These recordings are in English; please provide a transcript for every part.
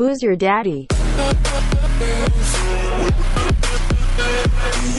Who's your daddy?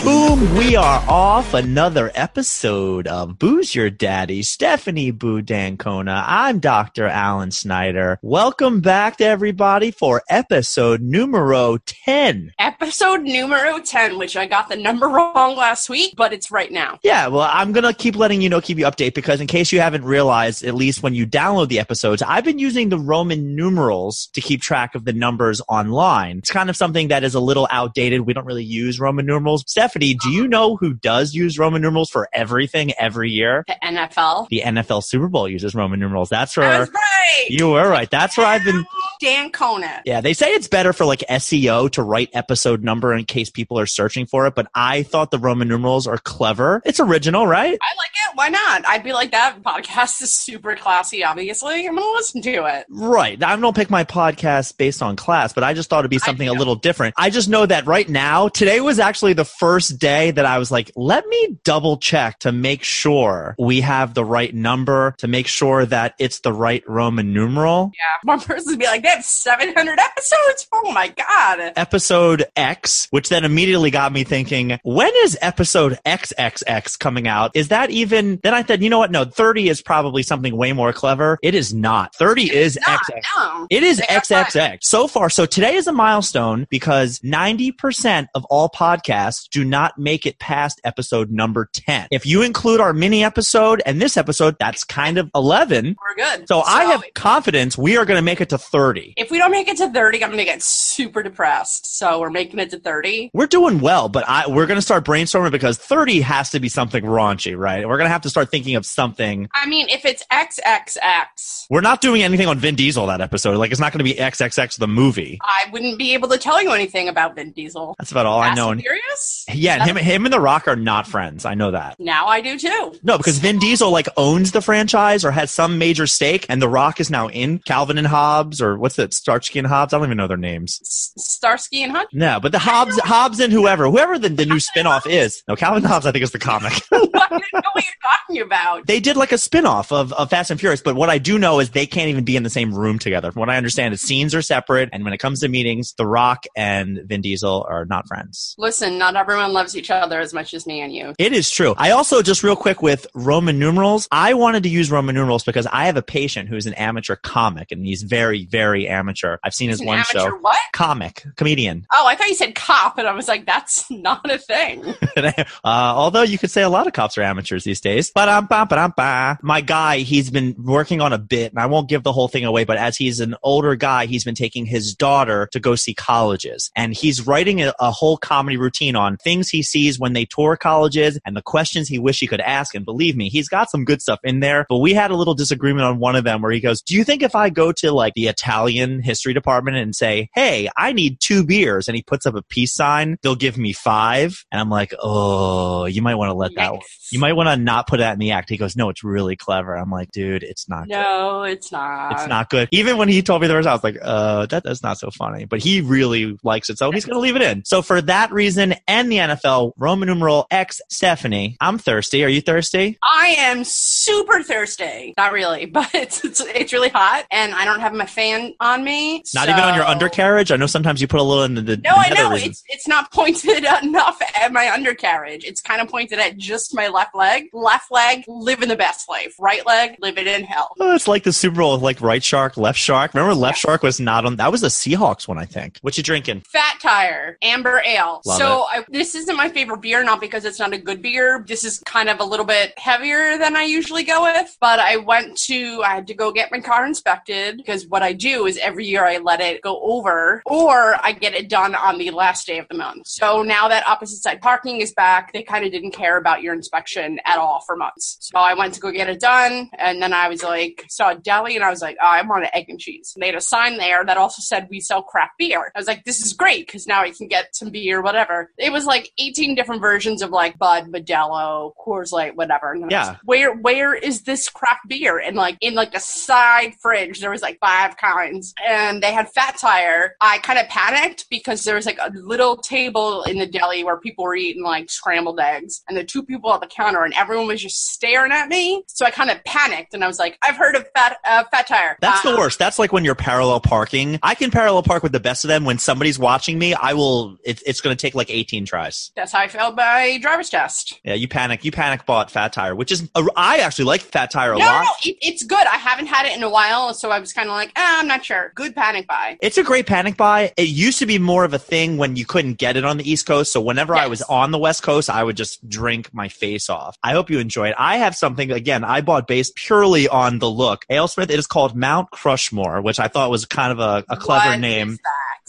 Boom, we are off another episode of Booze Your Daddy. Stephanie Boo Dancona. I'm Dr. Alan Snyder. Welcome back to everybody for episode numero 10. Episode numero 10, which I got the number wrong last week, but it's right now. Yeah, well, I'm going to keep letting you know, keep you update because in case you haven't realized, at least when you download the episodes, I've been using the Roman numerals to keep track of the numbers online. It's kind of something that is a little outdated. We don't really use Roman numerals. Stephanie, do you know who does use Roman numerals for everything every year? The NFL. The NFL Super Bowl uses Roman numerals. That's where right. you were right. That's where I've been. Dan Kona. Yeah, they say it's better for like SEO to write episode number in case people are searching for it, but I thought the Roman numerals are clever. It's original, right? I like it. Why not? I'd be like, that podcast is super classy, obviously. I'm going to listen to it. Right. I don't pick my podcast based on class, but I just thought it'd be something a little different. I just know that right now, today was actually the first day that I was like, let me double check to make sure we have the right number, to make sure that it's the right Roman numeral. Yeah. One person would be like, have 700 episodes. Oh my God. Episode X, which then immediately got me thinking, when is episode XXX coming out? Is that even, then I said, you know what? No, 30 is probably something way more clever. It is not. 30 is Not, XX. no. It is XXX. So far, so today is a milestone because 90% of all podcasts do not make it past episode number 10. If you include our mini episode and this episode, that's kind of 11. We're good. So, I have confidence we are going to make it to 30. If we don't make it to 30, I'm going to get super depressed. So we're making it to 30. We're doing well, but I, we're going to start brainstorming because 30 has to be something raunchy, right? We're going to have to start thinking of something. I mean, if it's XXX, We're not doing anything on Vin Diesel that episode. Like, it's not going to be XXX the movie. I wouldn't be able to tell you anything about Vin Diesel. That's about all I know. And- Yeah, and him, him and The Rock are not friends. I know that. Now I do too. No, because Vin Diesel like owns the franchise or has some major stake, and The Rock is now in Calvin and Hobbes or what's it, Starsky and Hobbs? I don't even know their names. S- Starsky and Hutch. No, but the Hobbs, Hobbs and whoever, whoever the, the new spinoff is. No, Calvin and Hobbes, I think is the comic. I didn't know what you're talking about. they did like a spinoff of, of Fast and Furious, but what I do know is they can't even be in the same room together. From what I understand, the scenes are separate, and when it comes to meetings, The Rock and Vin Diesel are not friends. Listen, not everyone loves each other as much as me and you. It is true. I also, just real quick with Roman numerals, I wanted to use Roman numerals because I have a patient who's an amateur comic and he's very, very amateur. I've seen his An one amateur show. what? Comic, comedian. Oh, I thought you said cop, and I was like, that's not a thing. uh, although you could say a lot of cops are amateurs these days. Ba-dum-ba. My guy, he's been working on a bit, and I won't give the whole thing away, but as he's an older guy, he's been taking his daughter to go see colleges. And he's writing a, a whole comedy routine on things he sees when they tour colleges and the questions he wish he could ask. And believe me, he's got some good stuff in there. But we had a little disagreement on one of them where he goes, Do you think if I go to like the Italian history department and say, Hey, I need two beers, and he puts up a peace sign, they'll give me five? And I'm like, Oh, you might want to let that one. You might want to not put that in the act. He goes, No, it's really clever. I'm like, Dude, it's not good. No, it's not. It's not good. Even when he told me the rest, I was like, uh, that, that's not so funny. But he really likes it, so he's going to leave it in. So for that reason and the NFL, Roman numeral X Stephanie, I'm thirsty. Are you thirsty? I am super thirsty. Not really, but it's, it's it's really hot, and I don't have my fan on me. Not even on your undercarriage? I know sometimes you put a little in the, the No, I know it's it's not pointed enough at my undercarriage. It's kind of pointed at just my left leg. Left leg, living the best life. Right leg, living in hell. Oh, it's like the Super Bowl with like right shark, left shark. Remember left shark was not on, that was the Seahawks one, I think. What you drinking? Fat Tire, Amber Ale. Love so I, this isn't my favorite beer, not because it's not a good beer. This is kind of a little bit heavier than I usually go with. But I went to, I had to go get my car inspected because what I do is every year I let it go over or I get it done on the last day of the month. So now that opposite side parking is back, they kind of didn't care about your inspection at all for months. So I went to go get it done and then I was like, saw a deli and I was like, oh, I want an egg and cheese. And they had a sign there that also said we sell craft beer. I was like, this is great because now I can get some beer, whatever. Whatever. It was like 18 different versions of like Bud, Modelo, Coors Light, whatever. I was Yeah. where where is this craft beer? And like in like the side fridge, there was like five kinds, and they had Fat Tire. I kind of panicked because there was like a little table in the deli where people were eating like scrambled eggs, and the two people at the counter, and everyone was just staring at me. So I kind of panicked, and I was like, I've heard of Fat uh, Fat Tire. That's the Uh, worst. That's like when you're parallel parking. I can parallel park with the best of them. When somebody's watching me, I will. It, it's going to take like 18 tries. That's how I failed my driver's test. Yeah, you panic. You panic bought Fat Tire, which is a, I actually like Fat Tire a No, lot. no, it, it's good. I haven't had it in a while, so I was kind of like, ah, I'm not sure. Good panic buy. It's a great panic buy. It used to be more of a thing when you couldn't get it on the East Coast. So whenever I was on the West Coast, I would just drink my face off. I hope you enjoy it. I have something again. I bought based purely on the look. AleSmith. It is called Mount Crushmore, which I thought was kind of a, a clever What name.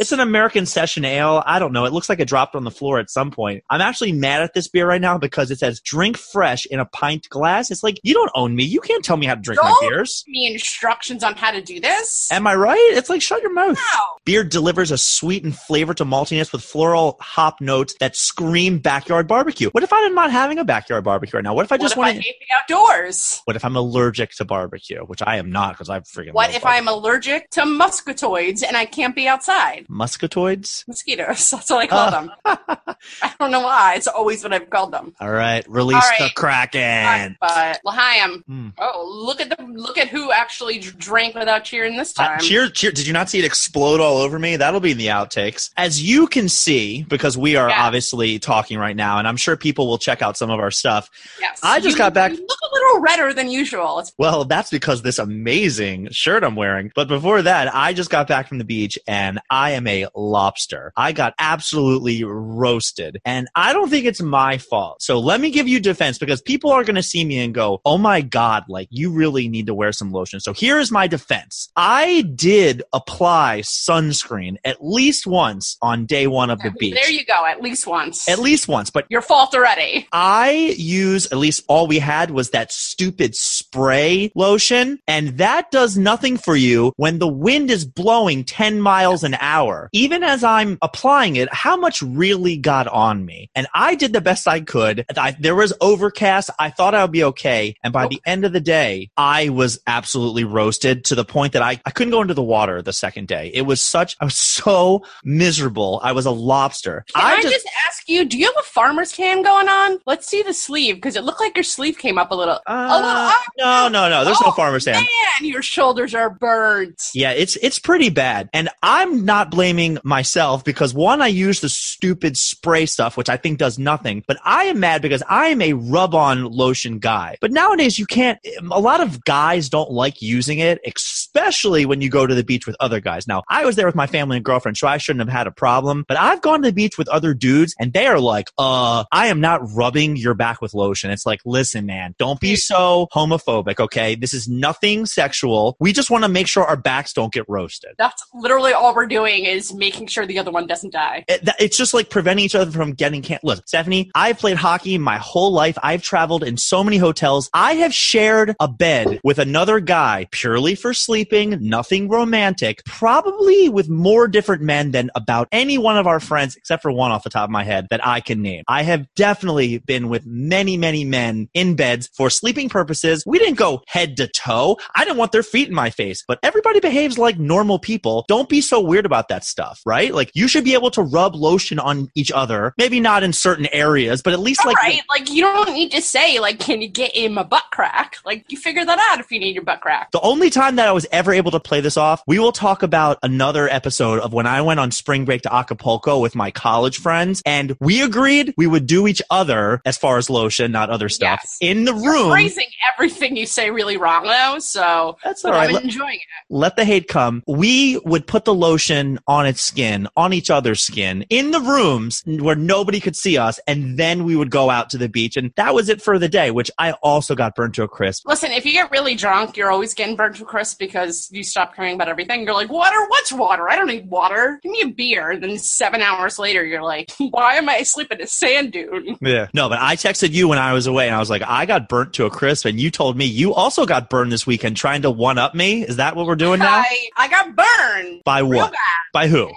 It's an American session ale. I don't know. It looks like it dropped on the floor at some point. I'm actually mad at this beer right now because it says drink fresh in a pint glass. It's like, you don't own me. You can't tell me how to drink my Don't. beers. me instructions on how to do this. Am I right? It's like, shut your mouth. no. Beer delivers a sweet and flavor to maltiness with floral hop notes that scream backyard barbecue. What if I'm not having a backyard barbecue right now? What if I just want to? outdoors? What if I'm allergic to barbecue, which I am not because I freaking. What if barbecue. I'm allergic to muscatoids and I can't be outside? Muscatoids? Mosquitoes. That's what I call Uh. them. I don't know why. It's always what I've called them. All right, release All the kraken. But L'chaim. Hmm. Oh, look at the look at who actually drank without cheering this Uh, time. cheer, cheer. Did you not see it explode all over me? That'll be in the outtakes. As you can see, because we are Yeah. obviously talking right now, and I'm sure people will check out some of our stuff. yes. I just You- got back- You look a little redder than usual. It's Well, that's because this amazing shirt I'm wearing. But before that, I just got back from the beach and I am a lobster. I got absolutely roasted. And I don't think it's my fault. So let me give you defense because people are going to see me and go, oh my God, like you really need to wear some lotion. So here is my defense. I did apply sunscreen at least once on day one of the beach. there you go. At least once. At least once, but Your fault already. I use at least all we had was that stupid spray lotion, and that does nothing for you when the wind is blowing 10 miles an hour. Even as I'm applying it, how much really got on me? And I did the best I could. I, there was overcast. I thought I would be okay. And by Nope. the end of the day, I was absolutely roasted to the point that I, I couldn't go into the water the second day. It was such, I was so miserable. I was a lobster. Can I, just, ask you, do you have a farmer's tan going on? Let's see the sleeve because it looked like your sleeve came up a little. Uh, a little up. no, no, no. There's no farmer's farmer stand. Man, your shoulders are burnt. Yeah, it's it's pretty bad. And I'm not blaming myself because one, I use the stupid spray stuff, which I think does nothing. But I am mad because I am a rub-on lotion guy. But nowadays you can't a lot of guys don't like using it, especially when you go to the beach with other guys. Now, I was there with my family and girlfriend, so I shouldn't have had a problem. But I've gone to the beach with other dudes and they are like, uh, I am not rubbing your back with lotion. It's like, listen, man, don't be so homophobic, okay? This is nothing sexual. We just want to make sure our backs don't get roasted. That's literally all we're doing is making sure the other one doesn't die. It- it's just like preventing each other from getting can. Look, Stephanie, I've played hockey my whole life. I've traveled in so many hotels. I have shared a bed with another guy purely for sleeping, nothing romantic, probably with more different men than about any one of our friends, except for one off the top of my head that I can name. I have definitely been with many, many men in beds for sleeping purposes. We didn't go head to toe. I didn't want their feet in my face, but everybody behaves like normal people. Don't be so weird about that stuff, right? Like you should be able to rub lotion on each other. Maybe not in certain areas, but at least All like right, like you don't need to say like, "Can you get in my butt crack?" Like you figure that out if you need your butt crack. The only time that I was ever able to play this off, we will talk about another episode of when I went on spring break to Acapulco with my college friends, and we agreed we would do each other as far as lotion, not other stuff, Yes. in the You're room. phrasing everything you say really wrong though, so That's all right. I'm Let, enjoying it. let the hate come. We would put the lotion on its skin, on each other's skin, in the rooms where nobody could see us, and then we would go out to the beach, and that was it for the day, which I also got burnt to a crisp. Listen, if you get really drunk, you're always getting burnt to a crisp because you stop caring about everything. You're like, water? What's water? I don't need water. Give me a beer. And then seven hours later, you're like, why am I sleeping in a sand dune? Yeah. No, but I texted you when I was away and I was like, I got burnt to a crisp. And you told me you also got burned this weekend trying to one up me. Is that what we're doing now? I, I got burned. By what? By who?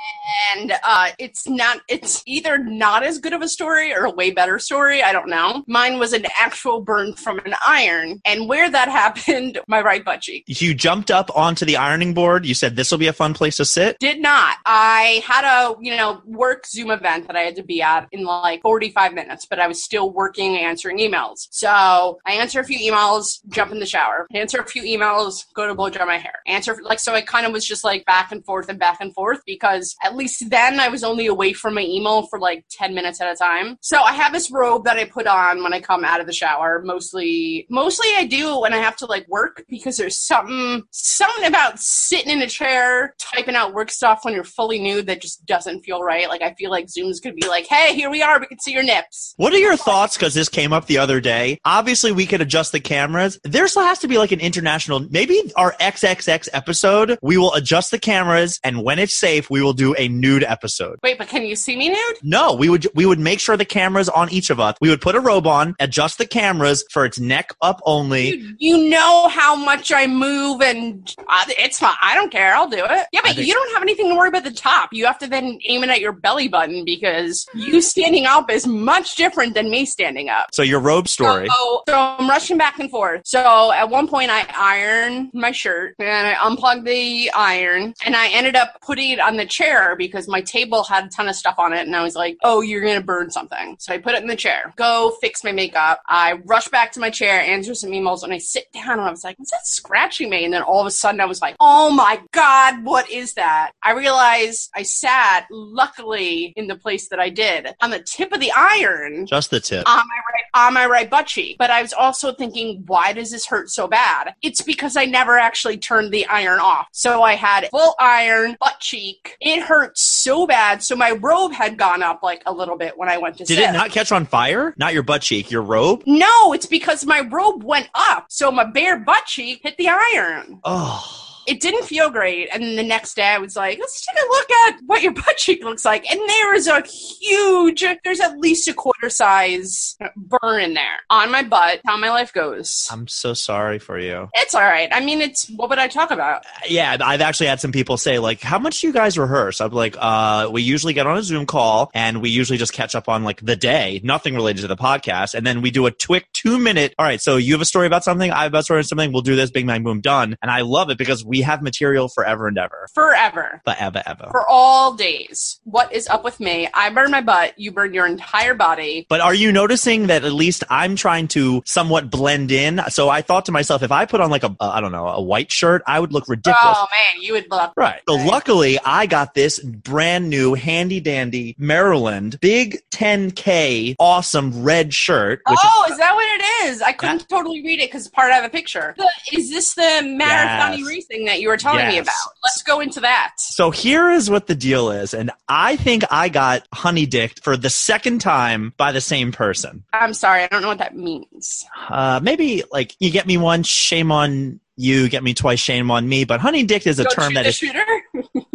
and uh, it's not. It's either not as good of a story or a way better story. I don't know. Mine was an actual burn from an iron, and where that happened, my right butt cheek. You jumped up onto the ironing board. You said this will be a fun place to sit. Did not. I had a you know work Zoom event that I had to be at in like 45 minutes, but I was still working answering emails. So I answer a few emails, jump in the shower, answer a few emails, go to blow dry my hair. Answer like so I kind of was just like back and forth and back and forth because at least then I was only away from my email for like 10 minutes at a time. So I have this robe that I put on when I come out of the shower. Mostly mostly I do when I have to like work because there's something something about sitting in a chair typing out work stuff when you're fully nude that just doesn't feel right. Like I feel like Zooms could be like, "Hey, here we are. We can see your nips." What are your thoughts? Because this came up the other day. Obviously, we could adjust the cameras. There still has to be like an international, maybe our XXX episode, we will adjust the cameras, and when it's safe, we will do a nude episode. Wait, but can you see me nude? No, we would we would make sure the cameras on each of us. We would put a robe on, adjust the cameras for its neck up only. You, you know how much I move, and uh, it's fine. I don't care. I'll do it. Yeah, but think- you don't have anything to worry about the top. You have to then aim it at your belly button because you standing up is much different than me standing up. So your robe story. So, so I'm rushing back and forth. So at one point I iron my shirt and I unplugged the iron and I ended up putting it on the chair because my table had a ton of stuff on it and I was like, oh, you're going to burn something. So I put it in the chair, go fix my makeup. I rush back to my chair, answer some emails and I sit down and I was like, what's that scratching me? And then all of a sudden I was like, oh my God, what is that? I realized I sat luckily in the place that I did on the tip of the iron Just the tip. on my right on my right butt cheek. But I was also thinking, why does this hurt so bad? It's because I never actually turned the iron off. So I had full iron butt cheek. It hurt so bad. So my robe had gone up like a little bit when I went to Did sit. it not catch on fire? Not your butt cheek, your robe? No, it's because my robe went up. So my bare butt cheek hit the iron. Oh. It didn't feel great. And then the next day I was like, let's take a look at what your butt cheek looks like. And there is a huge, there's at least a quarter size burn in there on my butt. How my life goes. I'm so sorry for you. It's all right. I mean, it's what would I talk about? Yeah, I've actually had some people say, like, how much do you guys rehearse? I'm like, uh, we usually get on a Zoom call and we usually just catch up on like the day, nothing related to the podcast. And then we do a quick two minute, all right, so you have a story about something, I have a story about something, we'll do this, bing, bang, boom, done. And I love it because we have material forever and ever. Forever. Forever, ever. For all days. What is up with me? I burn my butt. You burn your entire body. But are you noticing that at least I'm trying to somewhat blend in? So I thought to myself, if I put on like a, uh, I don't know, a white shirt, I would look ridiculous. Oh man, you would look. Right. So luckily, I got this brand new, handy dandy Maryland Big 10K awesome red shirt. Which oh, is, is that what it is? I couldn't totally read it because part of the picture. The, is this the marathon Yes. racing that you were telling me about? Let's go into that. so here is what the deal is, and I think I got honey dicked for the second time by the same person. I'm sorry, I don't know what that means. Uh, maybe like you get me once, shame on you. Get me twice, shame on me. But honey dicked is a Don't term that is shooter.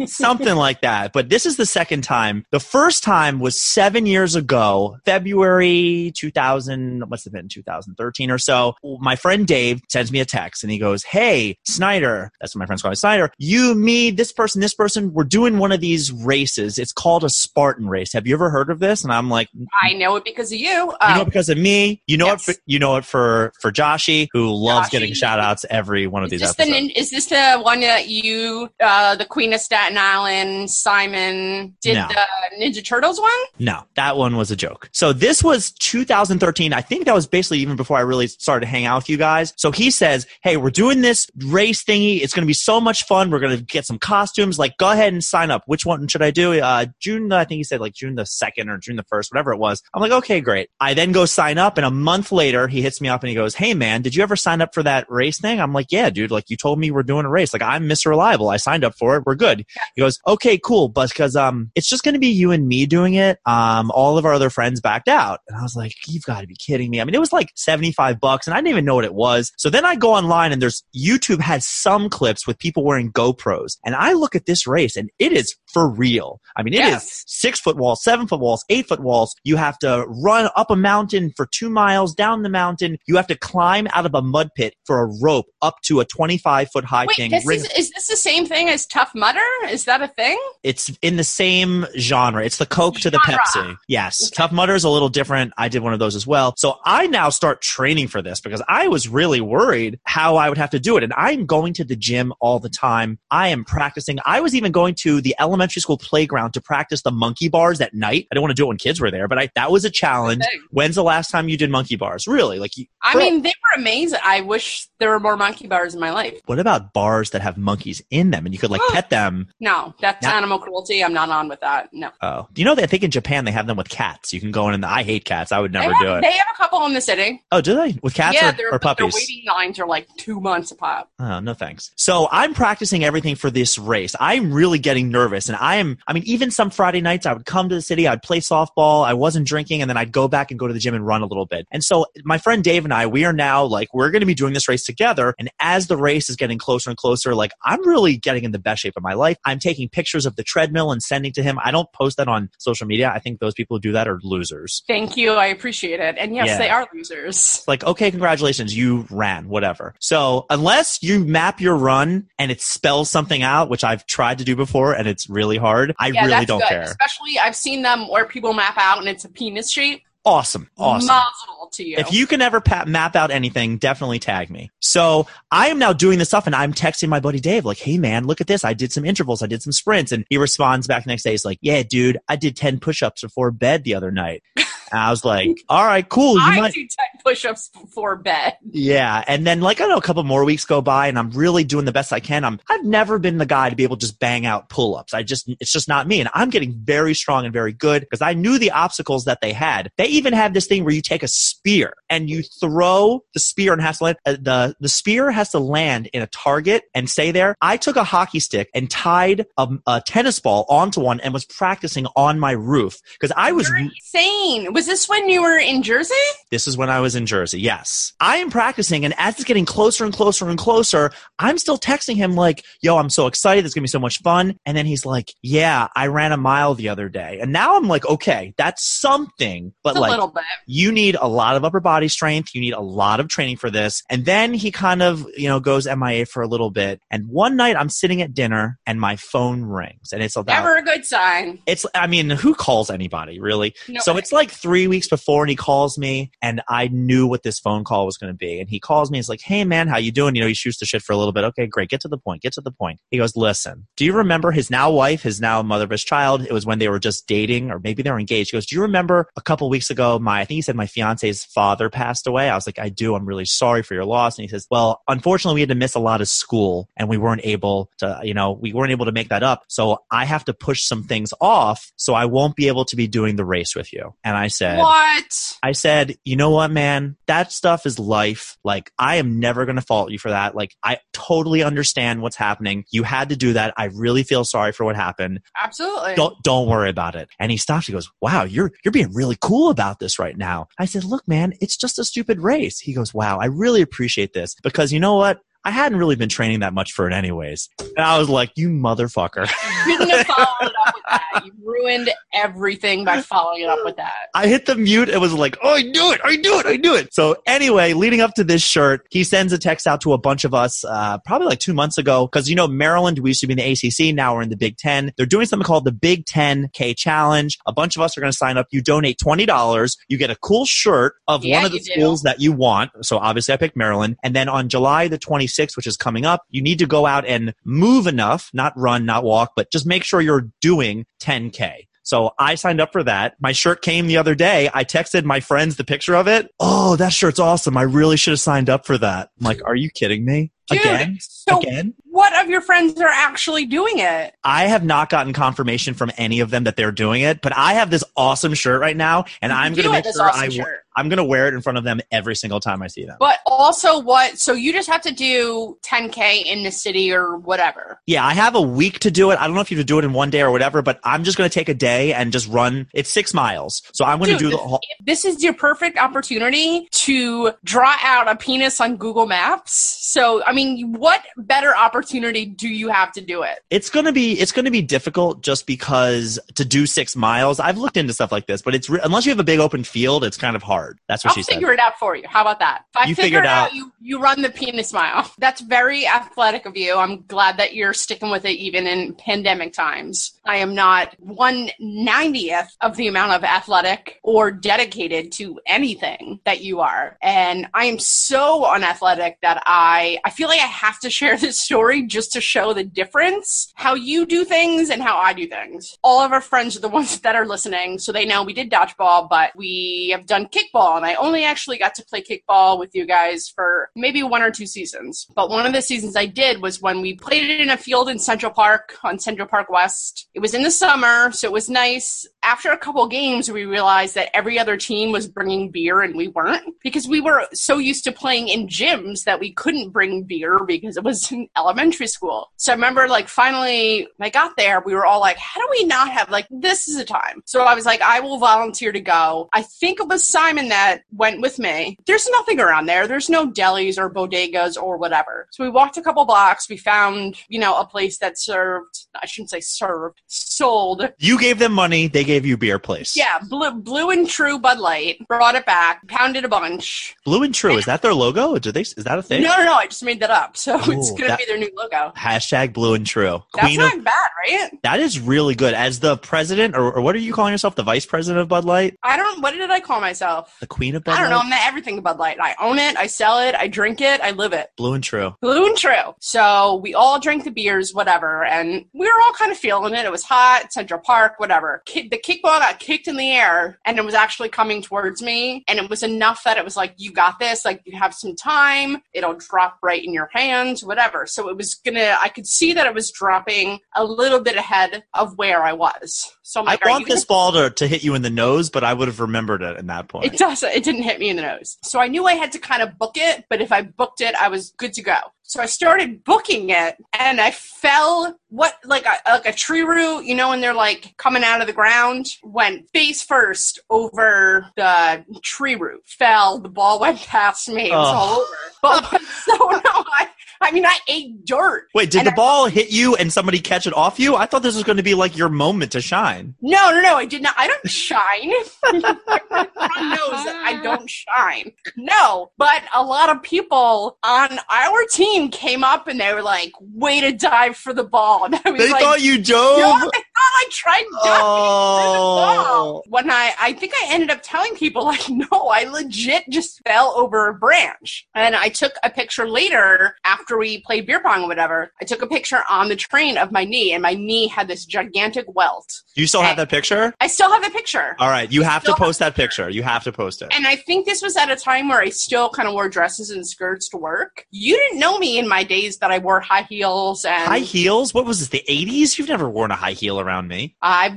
Something like that. But this is the second time. The first time was seven years ago, February 2000, must have been 2013 or so. My friend Dave sends me a text and he goes, Hey, Snyder, that's what my friends call me Snyder, you, me, this person, this person, we're doing one of these races. It's called a Spartan race. Have you ever heard of this? And I'm like, I know it because of you. you know Um, it because of me. You know yes. it. For, you know it for for Joshy, who loves getting shout outs every one of is these this, the, is this the one that you, uh, the Queen of Staten Island, Simon, did No. the Ninja Turtles one? No, that one was a joke. So this was 2013. I think that was basically even before I really started to hang out with you guys. So he says, Hey, we're doing this race thingy. It's going to be so much fun. We're going to get some costumes. Like, go ahead and sign up. Which one should I do? Uh, June, I think he said like June the 2nd or June the 1st, whatever it was. I'm like, okay, great. I then go sign up and a month later he hits me up and he goes, Hey man, did you ever sign up for that race thing? I'm like, yeah, dude, like you told me we're doing a race. Like I'm Mr. Reliable. I signed up for it. We're good. He goes, okay, cool. But because, um, it's just going to be you and me doing it. Um, all of our other friends backed out. And I was like, you've got to be kidding me. I mean, it was like 75 bucks and I didn't even know what it was. So then I go online and there's YouTube has some clips with people wearing GoPros. And I look at this race and it is for real. I mean, it is Yes. six foot walls, seven foot walls, eight foot walls. You have to run up a mountain for two miles, down the mountain. You have to climb out of a mud pit for a rope up to a 25 foot high Wait, thing. this is, is this the same thing as Tough Mudder? Is that a thing? It's in the same genre. It's the Coke to the Pepsi. Yes. Okay. Tough Mudder is a little different. I did one of those as well. So I now start training for this because I was really worried how I would have to do it. And I'm going to the gym all the time. I am practicing. I was even going to the elementary school playground to practice the monkey bars at night. I didn't want to do it when kids were there, but I, that was a challenge. When's the last time you did monkey bars? Really? Like, you, I mean, they were amazing. I wish there were more monkey bars in my life. what about bars that have monkeys in them and you could like pet them? No, that's Now- animal cruelty. I'm not on with that. No. Oh, do you know that I think in Japan they have them with cats? You can go in and I hate cats. I would never they, do it. they have a couple in the city. Oh, do they? With cats yeah, or, or but their waiting lines are like two months a pop. Oh, no thanks. So I'm practicing everything for this race. I'm really getting nervous. And I am, I mean, even some Friday nights I would come to the city, I'd play softball, I wasn't drinking, and then I'd go back and go to the gym and run a little bit. And so my friend Dave and I, we are now like, we're going to be doing this race together. And as the race is getting closer and closer, like I'm really getting in the best shape of my life. I'm taking pictures of the treadmill and sending to him. I don't post that on social media. I think those people who do that are losers. Thank you. I appreciate it. And yes, Yeah. they are losers. like, okay, congratulations, you ran, whatever. So unless you map your run and it spells something out, which I've tried to do before and it's really hard, I yeah, really that's don't good. care. Especially, I've seen them where people map out and it's a penis shape. Awesome. Awesome. Mazel to you. If you can ever pa- map out anything, definitely tag me. So I am now doing this stuff and I'm texting my buddy Dave, like, hey man, look at this. I did some intervals. I did some sprints. And he responds back the next day. He's like, yeah, dude, I did 10 push ups before bed the other night. And I was like, all right, cool. You I might, do 10 push ups before bed. Yeah, and then like I know, a couple more weeks go by, and I'm really doing the best I can. I'm I've never been the guy to be able to just bang out pull ups. I just it's just not me, and I'm getting very strong and very good because I knew the obstacles that they had. They even have this thing where you take a spear and you throw the spear and has to land uh, the the spear has to land in a target and stay there. I took a hockey stick and tied a, a tennis ball onto one and was practicing on my roof because I was You're insane. Was this when you were in Jersey? this is when I was in Jersey. Yes. I am practicing, and as it's getting closer and closer and closer, I'm still texting him, like, yo, I'm so excited. It's going to be so much fun. And then he's like, yeah, I ran a mile the other day. And now I'm like, okay, that's something. But It's a like, little bit. you need a lot of upper body strength. You need a lot of training for this. And then he kind of, you know, goes MIA for a little bit. And one night I'm sitting at dinner and my phone rings and it's about, Never a good sign. it's, I mean, who calls anybody really? No so way. it's like three weeks before and he calls me and I knew what this phone call was going to be. And he calls me, he's like, Hey man, how you doing? You know, he shoots the shit for a little bit. Okay, great. Get to the point. Get to the point. He goes, listen, do you remember his now wife, his now mother of his child? It was when they were just dating or maybe they were engaged. He goes, do you remember a couple weeks ago, my, I think he said my fiance's father passed away. I was like, I do. I'm really sorry for your loss. And he says, well, unfortunately we had to miss a lot of school and we weren't able to, you know, we weren't able to make that up. So I have to push some things off. So I won't be able to be doing the race with you. And I said, What? I said, you know what, man? That stuff is life. Like, I am never going to fault you for that. Like, I totally understand what's happening. You had to do that. I really feel sorry for what happened. Absolutely. Don't, don't worry about it. And he stops. He goes, wow, you're, you're being really cool about this right now. I said, look, man, it's just a stupid race. He goes, wow, I really appreciate this because you know what? I hadn't really been training that much for it anyways. And I was like, you motherfucker. You couldn't have followed up with that. You ruined everything by following it up with that. I hit the mute. It was like, oh, I knew it. I knew it. I knew it. So anyway, leading up to this shirt, he sends a text out to a bunch of us, uh, probably like two months ago. Cause you know, Maryland, we used to be in the ACC. Now we're in the Big Ten. They're doing something called the Big Ten K Challenge. A bunch of us are going to sign up. You donate $20. You get a cool shirt of Yeah, one of the you do. schools that you want. So obviously I picked Maryland. And then on July the 26th, which is coming up, you need to go out and move enough, not run, not walk, but just make sure you're doing 10K. So I signed up for that. My shirt came the other day. I texted my friends the picture of it. Oh, that shirt's awesome. I really should have signed up for that. I'm like, are you kidding me? Dude, Again? so Again? what of your friends are actually doing it? I have not gotten confirmation from any of them that they're doing it, but I have this awesome shirt right now, and I'm going to make sure awesome I, shirt. I'm going to wear it in front of them every single time I see them. But also, what? So you just have to do 10k in the city or whatever. Yeah, I have a week to do it. I don't know if you have to do it in one day or whatever, but I'm just going to take a day and just run. It's six miles, so I'm going to Dude, do the whole. This is your perfect opportunity to draw out a penis on Google Maps. So, I mean, what better opportunity do you have to do it? It's gonna be it's gonna be difficult just because to do six miles. I've looked into stuff like this, but it's re- unless you have a big open field, it's kind of hard. Hard. That's what I'll she said. figure it out for you. How about that? If I You figure it out, out- you, you run the penis mile. That's very athletic of you. I'm glad that you're sticking with it even in pandemic times. I am not one ninetieth of the amount of athletic or dedicated to anything that you are. And I am so unathletic that I I feel like I have to share this story just to show the difference how you do things and how I do things. All of our friends are the ones that are listening, so they know we did dodgeball, but we have done kickball, and I only actually got to play kickball with you guys for maybe one or two seasons. But one of the seasons I did was when we played it in a field in Central Park on Central Park West. It was in the summer, so it was nice. After a couple games, we realized that every other team was bringing beer and we weren't because we were so used to playing in gyms that we couldn't bring beer because it was in elementary school. So I remember like finally when I got there, we were all like, how do we not have like this is a time? So I was like, I will volunteer to go. I think it was Simon that went with me. There's nothing around there. There's no delis or bodegas or whatever. So we walked a couple blocks. We found, you know, a place that served, I shouldn't say served, sold You gave them money, they gave you beer place. yeah, blue, blue and true Bud Light. Brought it back, pounded a bunch. Blue and True, is that their logo? Do they is that a thing? No, no, no. I just made that up. So it's gonna be their new logo. Hashtag Blue and True. That's Queen of not bad, right? that is really good. As the president, or, or what are you calling yourself? The vice president of Bud Light? I don't. What did I call myself? The queen of Bud I don't know. I'm the everything of Bud Light. I own it. I sell it. I drink it. I live it. Blue and True. Blue and true. So we all drank the beers, whatever, and we were all kind of feeling it. It was hot, Central Park, whatever. Ki- The kickball got kicked in the air, and it was actually coming towards me, and it was enough that it was like, "You got this. Like you have some time. It'll drop right in your hands, whatever." So it was gonna. I could see that it was dropping a little bit ahead of where I was. So I'm like, I want you gonna this ball to, to hit you in the nose, but I would have remembered it in that point. it It didn't hit me in the nose. So I knew I had to kind of book it, but if I booked it, I was good to go. So I started booking it, and I fell what like a like a tree root, you know, when they're like coming out of the ground, went face first over the tree root. Fell. The ball went past me. It was Oh. all over. But so no, I I mean I ate dirt. Wait, did the I- ball hit you and somebody catch it off you? I thought this was going to be like your moment to shine. No, no, no. I did not. I don't shine. Everyone knows that I don't shine. No, but a lot of people on our team came up and they were like, "Way to dive for the ball!" And I was They like, thought you "No, dove. I tried diving for the Oh. ball." When I, I think I ended up telling people like, "No, I legit just fell over a branch." And I took a picture later after we played beer pong or whatever. I took a picture on the train of my knee, and my knee had this gigantic welt. You still have that picture? I still have the picture. All right, you have to Still have post that picture. You have to post it. And I think this was at a time where I still kind of wore dresses and skirts to work. You didn't know me in my days that I wore high heels and High heels? What was this? The 80s? You've never worn a high heel around me. I've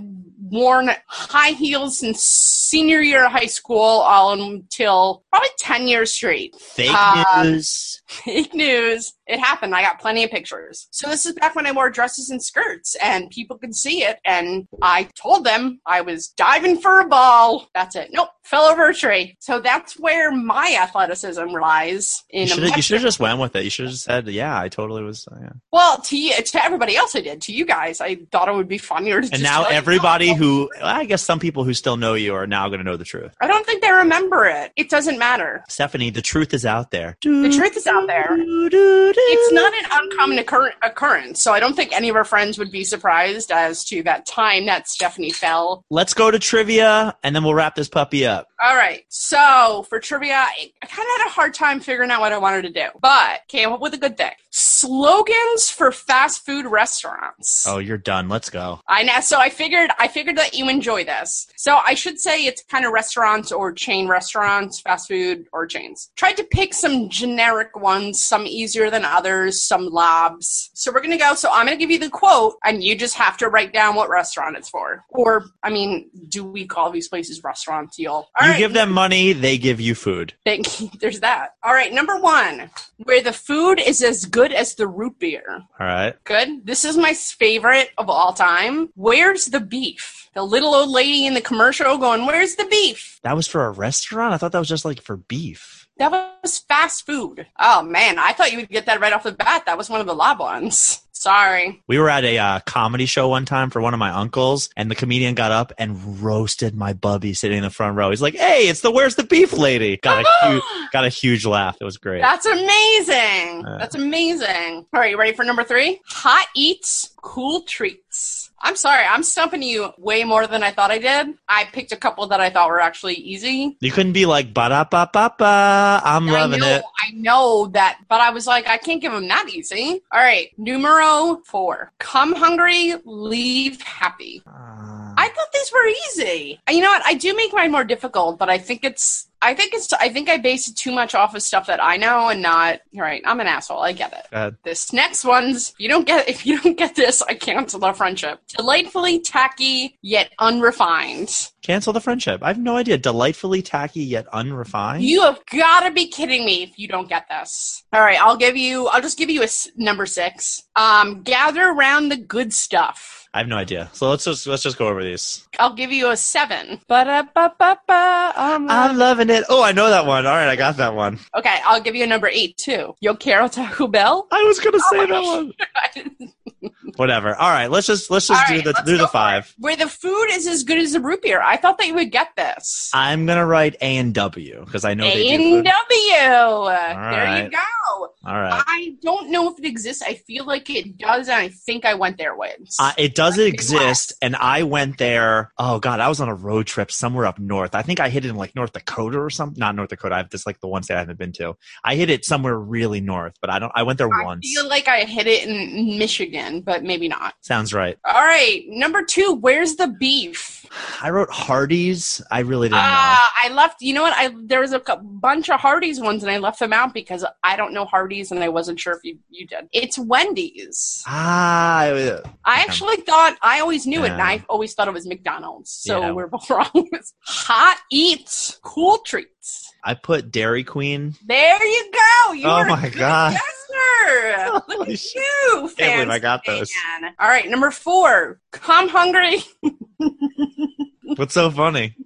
worn high heels since senior year of high school all until probably 10 years straight. Fake Uh, news. Fake news. It happened. I got plenty of pictures. So this is back when I wore dresses and skirts and people could see it. And I told them I was diving for a ball. That's it. Nope. Fell over a tree. So that's where my athleticism lies. In You should have much you should have just went with it. You should have just said, "Yeah, I totally was." uh, yeah. Well, to you, to everybody else, I did. To you guys, I thought it would be funnier to. And now tell you, everybody "No." who I guess some people who still know you are now going to know the truth. I don't think remember it. It doesn't matter. Stephanie, the truth is out there. The truth is out there. It's not an uncommon occur- occurrence, so I don't think any of our friends would be surprised as to that time that Stephanie fell. Let's go to trivia, and then we'll wrap this puppy up. All right, so for trivia, I, I kind of had a hard time figuring out what I wanted to do, but came up with a good thing. Slogans for fast food restaurants. Oh, you're done. Let's go. I know. So I figured I figured that you enjoy this. So I should say it's kind of restaurants or chain restaurants, fast food or chains. Tried to pick some generic ones, some easier than others, some labs. So we're gonna go. So I'm gonna give you the quote, and you just have to write down what restaurant it's for. Or I mean, do we call these places restaurants, y'all? All you right, give them money, they give you food. Thank you. There's that. All right, number one, where the food is as good as the root beer. All right. Good. This is my favorite of all time. Where's the beef? The little old lady in the commercial going, Where's the beef? That was for a restaurant. I thought that was just like for beef. That was fast food. Oh man, I thought you would get that right off the bat. That was one of the lob ones. Sorry. We were at a uh, comedy show one time for one of my uncles, and the comedian got up and roasted my bubby sitting in the front row. He's like, "Hey, it's the Where's the Beef lady." Got a huge, got a huge laugh. It was great. That's amazing. Uh. That's amazing. All right, you ready for number three? Hot eats, cool treats. I'm sorry, I'm stumping you way more than I thought I did. I picked a couple that I thought were actually easy. You couldn't be like ba da ba ba ba. I'm I loving know, it. I know that, but I was like, I can't give them that easy. All right, numero four. Come hungry, leave happy. Uh, I thought these were easy. You know what? I do make mine more difficult, but I think it's. I think it's. I think I base it too much off of stuff that I know and not. You're right. I'm an asshole. I get it. This next one's. If you don't get. If you don't get this, I cancel the friendship. Delightfully tacky yet unrefined. Cancel the friendship. I have no idea. Delightfully tacky yet unrefined. You have got to be kidding me if you don't get this. All right, I'll give you. I'll just give you a s- number six. Um, gather around the good stuff. I have no idea. So let's just let's just go over these. I'll give you a seven. Ba-da-ba-ba-ba, um, I'm loving it. Oh, I know that one. All right, I got that one. okay, I'll give you a number eight too. Yo quiero Taco Bell. I was gonna say my that gosh. one. Whatever. All right, let's just let's just All do right, the do the five. Where the food is as good as the root beer. I thought that you would get this. I'm gonna write A and W because I know A and. W. There right. you go. All right. I don't know if it exists. I feel like it does, and I think I went there once. Uh, it does exist, and I went there. Oh God, I was on a road trip somewhere up north. I think I hit it in like North Dakota or something. Not North Dakota. I have this like the one state I haven't been to. I hit it somewhere really north, but I don't. I went there I once. I feel like I hit it in Michigan, but maybe not. Sounds right. All right, number two. Where's the beef? I wrote Hardee's. I really didn't know. Ah, I left. You know what? I there was a bunch of Hardee's ones, and I left them out because I don't know Hardee's, and I wasn't sure if you you did. It's Wendy's. Ah, I- I actually thought I always knew it, and I always thought it was McDonald's. So Yeah. we're both wrong. Hot eats, cool treats. I put Dairy Queen. There you go. You Oh my God. guesser. Look Holy at shit. you, Can't believe I got those. man. All right, number four. Come hungry. What's so funny?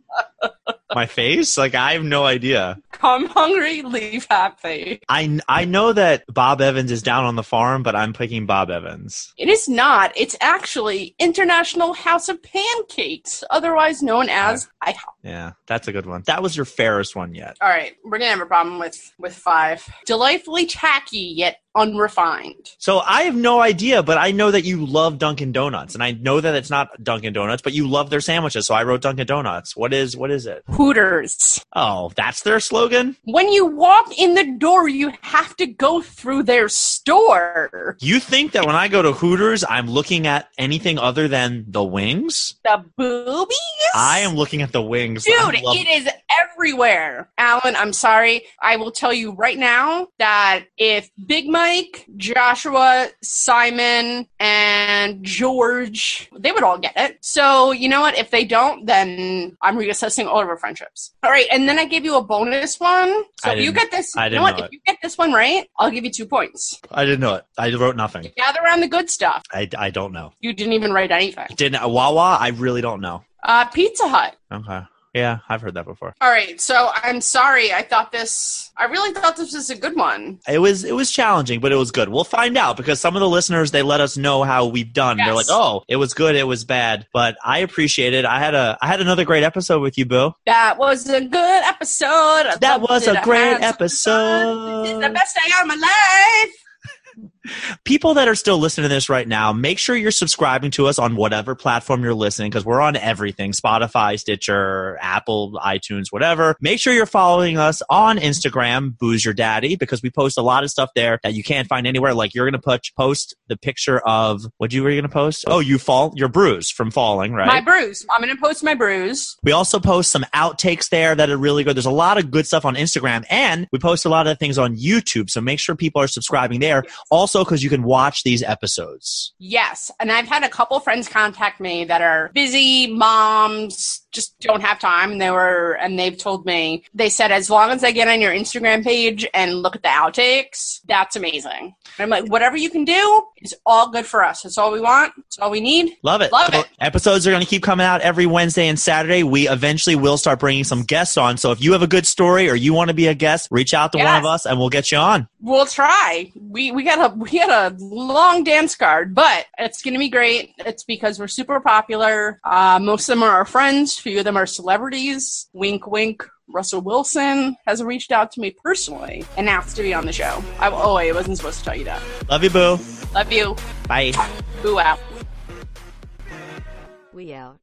My face? Like I have no idea. Come hungry. Leave happy. I I know that Bob Evans is down on the farm, but I'm picking Bob Evans. It is not. It's actually International House of Pancakes, otherwise known as IHOP. Yeah, that's a good one. That was your fairest one yet. All right, we're gonna have a problem with with five. Delightfully tacky yet unrefined. So I have no idea, but I know that you love Dunkin' Donuts, and I know that it's not Dunkin' Donuts, but you love their sandwiches. So I wrote Dunkin' Donuts. What is what is it? Hooters. Oh, that's their slogan. When you walk in the door, you have to go through their store. You think that when I go to Hooters, I'm looking at anything other than the wings? The boobies? I am looking at the wings. Dude, love- it is everywhere. Alan, I'm sorry. I will tell you right now that if Big Mike, Joshua, Simon, and George, they would all get it. So, you know what? If they don't, then I'm reassessing all of our friendships. All right, and then I gave you a bonus one. So I if you get this, I you didn't know what? know If it. you get this one right, I'll give you two points. I didn't know it. I wrote nothing. Gather around the good stuff. I, I don't know. You didn't even write anything. Didn't Wawa? I really don't know. Uh, Pizza Hut. Okay. Yeah, I've heard that before. All right, so I'm sorry. I thought this. I really thought this was a good one. It was it was challenging, but it was good. We'll find out because some of the listeners they let us know how we've done. They're like, "Oh, it was good, it was bad," but I appreciate it. I had a I had another great episode with you, Boo. That was a good episode. I That was a great. This is the episode. best day of my life. People that are still listening to this right now, make sure you're subscribing to us on whatever platform you're listening because we're on everything Spotify, Stitcher, Apple, iTunes, whatever. Make sure you're following us on Instagram, Booze Your Daddy, because we post a lot of stuff there that you can't find anywhere. Like you're going to put post the picture of what you were going to post? Oh, you fall, your bruise from falling, right? My bruise. I'm going to post my bruise. We also post some outtakes there that are really good. There's a lot of good stuff on Instagram and we post a lot of things on YouTube. So make sure people are subscribing there. Also, because you can watch these episodes. Yes. And I've had a couple friends contact me that are busy moms, just don't have time. And they were, and they've told me, they said, as long as I get on your Instagram page and look at the outtakes, that's amazing. And I'm like, whatever you can do is all good for us. That's all we want. That's all we need. Love it. Love So it. Episodes are going to keep coming out every Wednesday and Saturday. We eventually will start bringing some guests on. So if you have a good story or you want to be a guest, reach out to one of us and we'll get you on. We'll try. We we gotta we had a long dance card, but it's going to be great. It's because we're super popular. Uh, most of them are our friends. Few of them are celebrities. Wink, wink. Russell Wilson has reached out to me personally and asked to be on the show. I, oh, wait, I wasn't supposed to tell you that. Love you, boo. Love you. Bye. Boo out. We out.